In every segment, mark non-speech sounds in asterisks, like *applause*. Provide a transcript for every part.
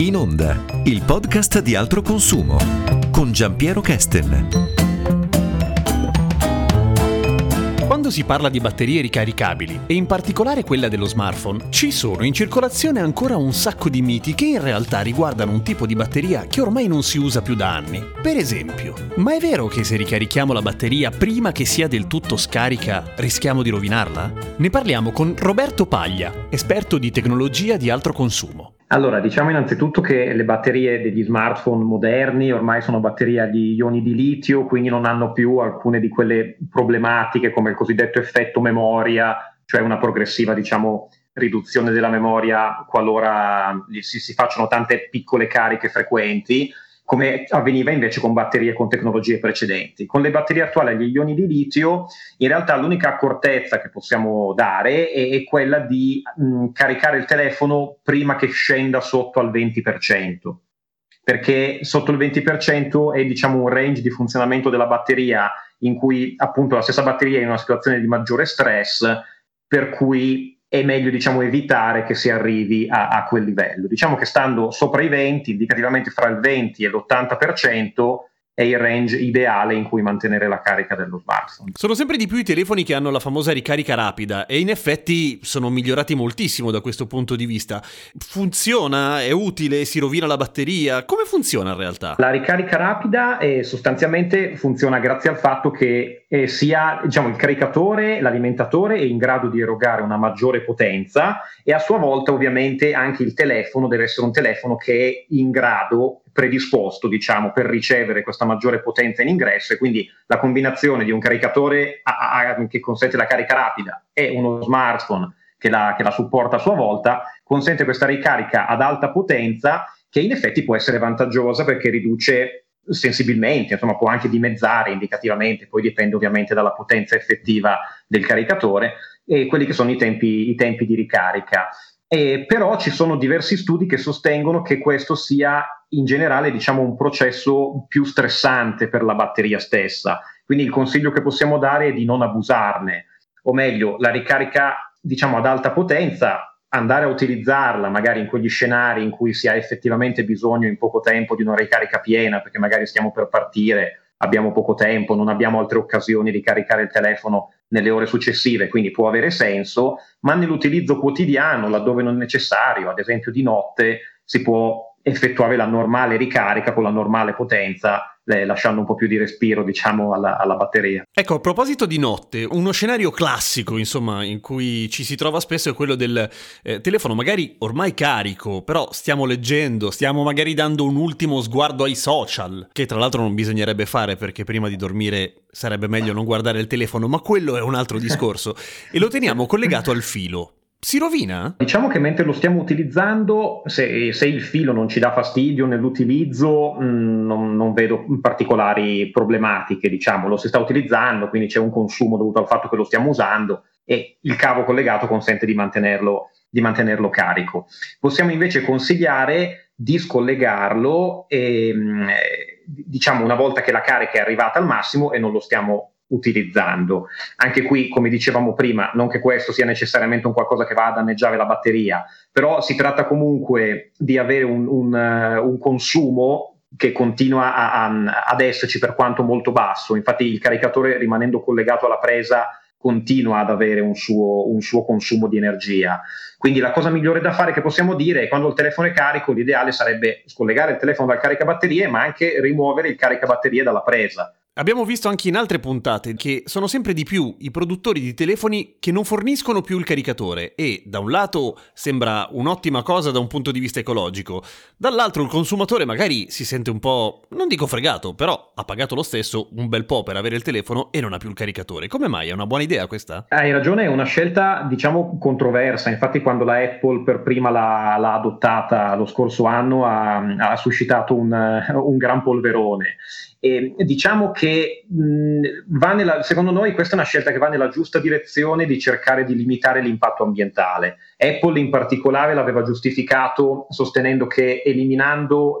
In onda, il podcast di altro consumo con Giampiero Kesten. Quando si parla di batterie ricaricabili, e in particolare quella dello smartphone, ci sono in circolazione ancora un sacco di miti che in realtà riguardano un tipo di batteria che ormai non si usa più da anni. Per esempio, ma è vero che se ricarichiamo la batteria prima che sia del tutto scarica, rischiamo di rovinarla? Ne parliamo con Roberto Paglia, esperto di tecnologia di altro consumo. Allora, diciamo innanzitutto che le batterie degli smartphone moderni ormai sono batterie agli ioni di litio, quindi non hanno più alcune di quelle problematiche come il cosiddetto effetto memoria, cioè una progressiva, diciamo, riduzione della memoria qualora si, si facciano tante piccole cariche frequenti come avveniva invece con batterie con tecnologie precedenti. Con le batterie attuali agli ioni di litio, in realtà l'unica accortezza che possiamo dare è, è quella di mh, caricare il telefono prima che scenda sotto al 20%, perché sotto il 20% è diciamo, un range di funzionamento della batteria in cui appunto la stessa batteria è in una situazione di maggiore stress, per cui è meglio diciamo, evitare che si arrivi a, a, quel livello. Diciamo che stando sopra i 20, indicativamente fra il 20 e l'80%, è il range ideale in cui mantenere la carica dello smartphone. Sono sempre di più i telefoni che hanno la famosa ricarica rapida e in effetti sono migliorati moltissimo da questo punto di vista. Funziona? È utile? Si rovina la batteria? Come funziona in realtà? La ricarica rapida eh, sostanzialmente funziona grazie al fatto che eh, sia diciamo, il caricatore, l'alimentatore è in grado di erogare una maggiore potenza e a sua volta ovviamente anche il telefono deve essere un telefono che è in grado predisposto diciamo, per ricevere questa maggiore potenza in ingresso e quindi la combinazione di un caricatore a, a, che consente la carica rapida e uno smartphone che la, che la supporta a sua volta consente questa ricarica ad alta potenza che in effetti può essere vantaggiosa perché riduce sensibilmente, insomma può anche dimezzare indicativamente, poi dipende ovviamente dalla potenza effettiva del caricatore e quelli che sono i tempi, i tempi di ricarica. Eh, però ci sono diversi studi che sostengono che questo sia in generale diciamo, un processo più stressante per la batteria stessa. Quindi il consiglio che possiamo dare è di non abusarne, o meglio, la ricarica diciamo, ad alta potenza, andare a utilizzarla magari in quegli scenari in cui si ha effettivamente bisogno in poco tempo di una ricarica piena, perché magari stiamo per partire, abbiamo poco tempo, non abbiamo altre occasioni di caricare il telefono nelle ore successive, quindi può avere senso, ma nell'utilizzo quotidiano, laddove non è necessario, ad esempio di notte, si può effettuare la normale ricarica con la normale potenza, eh, lasciando un po' più di respiro, diciamo, alla, alla, batteria. Ecco, a proposito di notte, uno scenario classico, insomma, in cui ci si trova spesso è quello del eh, telefono magari ormai carico, però stiamo leggendo, stiamo magari dando un ultimo sguardo ai social, che tra l'altro non bisognerebbe fare perché prima di dormire sarebbe meglio non guardare il telefono, ma quello è un altro discorso, *laughs* e lo teniamo collegato al filo si rovina? Diciamo che mentre lo stiamo utilizzando, se, se il filo non ci dà fastidio nell'utilizzo, mh, mm, non, non, vedo particolari problematiche, diciamo, lo si sta utilizzando, quindi c'è un consumo dovuto al fatto che lo stiamo usando e il cavo collegato consente di mantenerlo, di mantenerlo carico. Possiamo invece consigliare di scollegarlo e, mm, diciamo una volta che la carica è arrivata al massimo e non lo stiamo utilizzando. Anche qui, come dicevamo prima, non che questo sia necessariamente un qualcosa che va a danneggiare la batteria, però si tratta comunque di avere un, un, uh, un consumo che continua a, a, ad esserci per quanto molto basso. Infatti il caricatore rimanendo collegato alla presa continua ad avere un suo, un suo, consumo di energia. Quindi la cosa migliore da fare che possiamo dire è quando il telefono è carico, l'ideale sarebbe scollegare il telefono dal caricabatterie, ma anche rimuovere il caricabatterie dalla presa Abbiamo visto anche in altre puntate che sono sempre di più i produttori di telefoni che non forniscono più il caricatore e da un lato sembra un'ottima cosa da un punto di vista ecologico, dall'altro il consumatore magari si sente un po', non dico fregato, però ha pagato lo stesso un bel po' per avere il telefono e non ha più il caricatore. Come mai? È una buona idea questa? Hai ragione, è una scelta diciamo controversa, infatti quando la Apple per prima l'ha, l'ha adottata lo scorso anno ha, ha suscitato un, un gran polverone. E diciamo che mh, nella, secondo noi questa è una scelta che va nella giusta direzione di cercare di limitare l'impatto ambientale. Apple in particolare l'aveva giustificato sostenendo che eliminando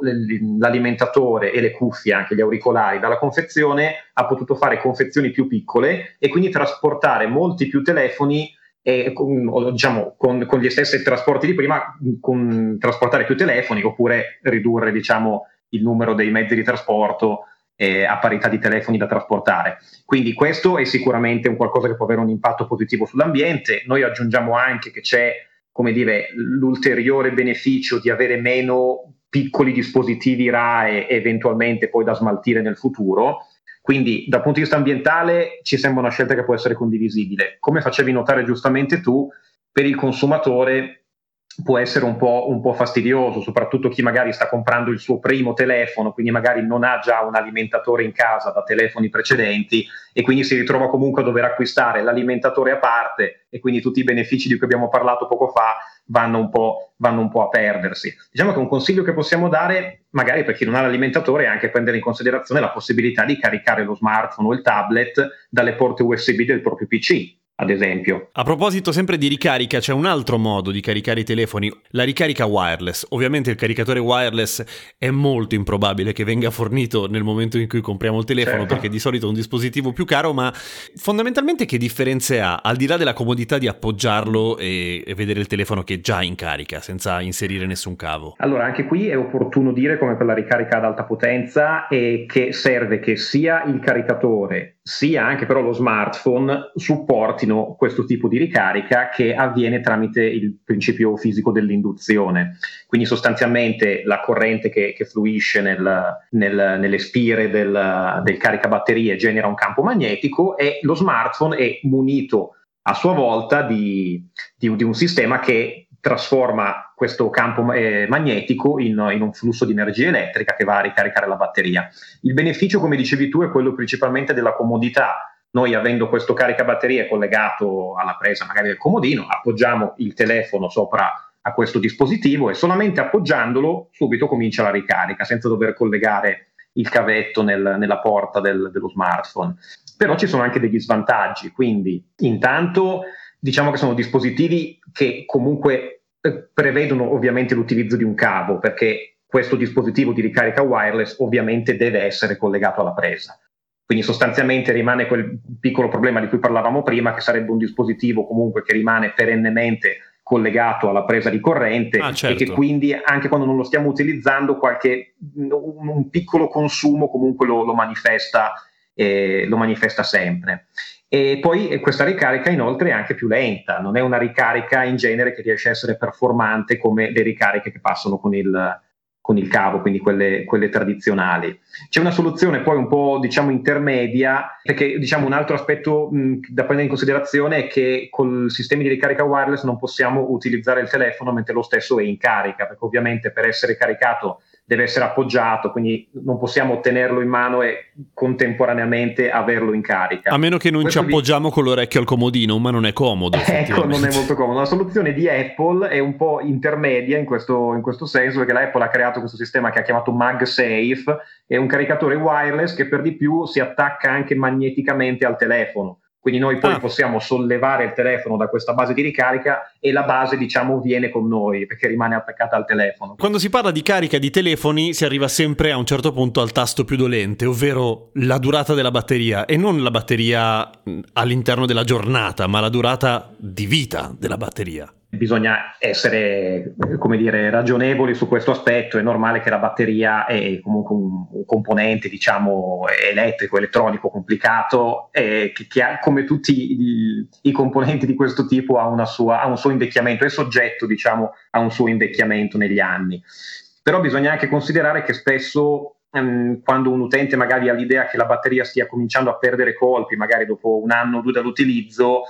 l'alimentatore e le cuffie, anche gli auricolari, dalla confezione ha potuto fare confezioni più piccole e quindi trasportare molti più telefoni e con, diciamo, con, con, gli stessi trasporti di prima, con trasportare più telefoni oppure ridurre diciamo, il numero dei mezzi di trasporto eh, a parità di telefoni da trasportare. Quindi questo è sicuramente un qualcosa che può avere un impatto positivo sull'ambiente. Noi aggiungiamo anche che c'è come dire, l'ulteriore beneficio di avere meno piccoli dispositivi RAE eventualmente poi da smaltire nel futuro. Quindi dal punto di vista ambientale ci sembra una scelta che può essere condivisibile. Come facevi notare giustamente tu, per il consumatore può essere un po', un po', fastidioso, soprattutto chi magari sta comprando il suo primo telefono, quindi magari non ha già un alimentatore in casa da telefoni precedenti e quindi si ritrova comunque a dover acquistare l'alimentatore a parte e quindi tutti i benefici di cui abbiamo parlato poco fa vanno un po', vanno un po a perdersi. Diciamo che un consiglio che possiamo dare, magari per chi non ha l'alimentatore, è anche prendere in considerazione la possibilità di caricare lo smartphone o il tablet dalle porte USB del proprio PC ad esempio. A proposito sempre di ricarica, c'è un altro modo di caricare i telefoni, la ricarica wireless. Ovviamente il caricatore wireless è molto improbabile che venga fornito nel momento in cui compriamo il telefono certo. perché di solito è un dispositivo più caro, ma fondamentalmente che differenze ha al di là della comodità di appoggiarlo e, e vedere il telefono che è già in carica senza inserire nessun cavo? Allora, anche qui è opportuno dire come per la ricarica ad alta potenza che serve che sia il caricatore sia anche però lo smartphone supportino questo tipo di ricarica che avviene tramite il principio fisico dell'induzione. Quindi sostanzialmente la corrente che, che fluisce nel, nel, nelle spire del, del caricabatterie genera un campo magnetico e lo smartphone è munito a sua volta di, di, di un sistema che trasforma questo campo eh, magnetico in, in, un flusso di energia elettrica che va a ricaricare la batteria. Il beneficio, come dicevi tu, è quello principalmente della comodità. Noi avendo questo caricabatterie collegato alla presa magari del comodino, appoggiamo il telefono sopra a questo dispositivo e solamente appoggiandolo subito comincia la ricarica senza dover collegare il cavetto nel, nella porta del, dello smartphone. Però ci sono anche degli svantaggi, quindi intanto diciamo che sono dispositivi che comunque eh, prevedono ovviamente l'utilizzo di un cavo, perché questo dispositivo di ricarica wireless ovviamente deve essere collegato alla presa. Quindi sostanzialmente rimane quel piccolo problema di cui parlavamo prima, che sarebbe un dispositivo comunque che rimane perennemente collegato alla presa di corrente ah, certo. e che certo. quindi anche quando non lo stiamo utilizzando qualche, un, un piccolo consumo comunque lo, lo, manifesta, eh, lo manifesta sempre. E poi questa ricarica inoltre è anche più lenta, non è una ricarica in genere che riesce a essere performante come le ricariche che passano con il, con il cavo, quindi quelle, quelle, tradizionali. C'è una soluzione poi un po' diciamo intermedia, perché diciamo un altro aspetto mh, da prendere in considerazione è che con sistemi di ricarica wireless non possiamo utilizzare il telefono mentre lo stesso è in carica, perché ovviamente per essere caricato deve essere appoggiato, quindi non possiamo tenerlo in mano e contemporaneamente averlo in carica. A meno che non Questo ci appoggiamo di... con l'orecchio al comodino, ma non è comodo. *laughs* ecco, non è molto comodo. La soluzione di Apple è un po' intermedia in questo, in questo senso, perché la Apple ha creato questo sistema che ha chiamato MagSafe, è un caricatore wireless che per di più si attacca anche magneticamente al telefono. Quindi noi poi ah. possiamo sollevare il telefono da questa base di ricarica e la base, diciamo, viene con noi perché rimane attaccata al telefono. Quando si parla di carica di telefoni si arriva sempre a un certo punto al tasto più dolente, ovvero la durata della batteria e non la batteria all'interno della giornata, ma la durata di vita della batteria bisogna essere come dire, ragionevoli su questo aspetto. È normale che la batteria è comunque un, componente diciamo, elettrico, elettronico complicato che, che ha, come tutti i, i, componenti di questo tipo ha, sua, ha, un suo invecchiamento, è soggetto diciamo, a un suo invecchiamento negli anni. Però bisogna anche considerare che spesso ehm, quando un utente magari ha l'idea che la batteria stia cominciando a perdere colpi, magari dopo un anno o due dall'utilizzo,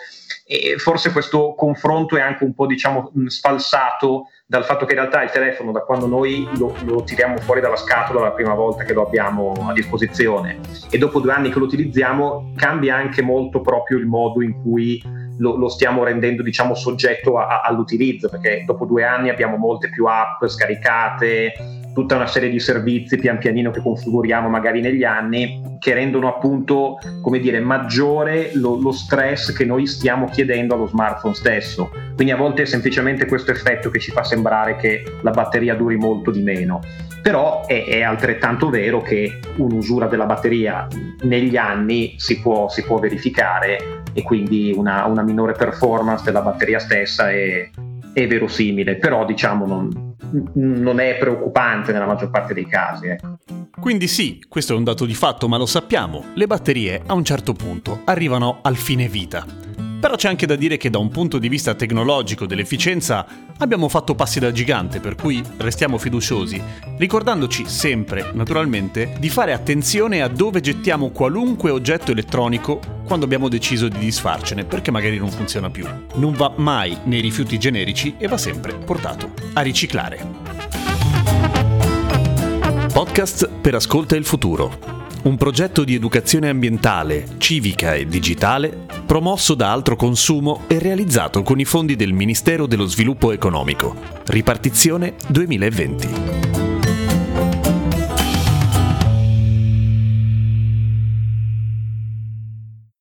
e forse questo confronto è anche un po' diciamo sfalsato dal fatto che in realtà il telefono da quando noi lo, lo, tiriamo fuori dalla scatola la prima volta che lo abbiamo a disposizione e dopo due anni che lo utilizziamo cambia anche molto proprio il modo in cui lo, lo stiamo rendendo diciamo soggetto a, a, all'utilizzo perché dopo due anni abbiamo molte più app scaricate tutta una serie di servizi pian pianino che configuriamo magari negli anni che rendono appunto come dire maggiore lo, lo stress che noi stiamo chiedendo allo smartphone stesso. Quindi a volte è semplicemente questo effetto che ci fa sembrare che la batteria duri molto di meno. Però è, è, altrettanto vero che un'usura della batteria negli anni si può, si può verificare e quindi una, una, minore performance della batteria stessa è, è verosimile, però diciamo non, non, è preoccupante nella maggior parte dei casi. Ecco. Quindi sì, questo è un dato di fatto, ma lo sappiamo, le batterie a un certo punto arrivano al fine vita. Però c'è anche da dire che da un punto di vista tecnologico dell'efficienza abbiamo fatto passi da gigante, per cui restiamo fiduciosi, ricordandoci sempre, naturalmente, di fare attenzione a dove gettiamo qualunque oggetto elettronico quando abbiamo deciso di disfarcene, perché magari non funziona più. Non va mai nei rifiuti generici e va sempre portato a riciclare. Podcast per Ascolta il Futuro un progetto di educazione ambientale, civica e digitale promosso da Altro Consumo e realizzato con i fondi del Ministero dello Sviluppo Economico. Ripartizione 2020.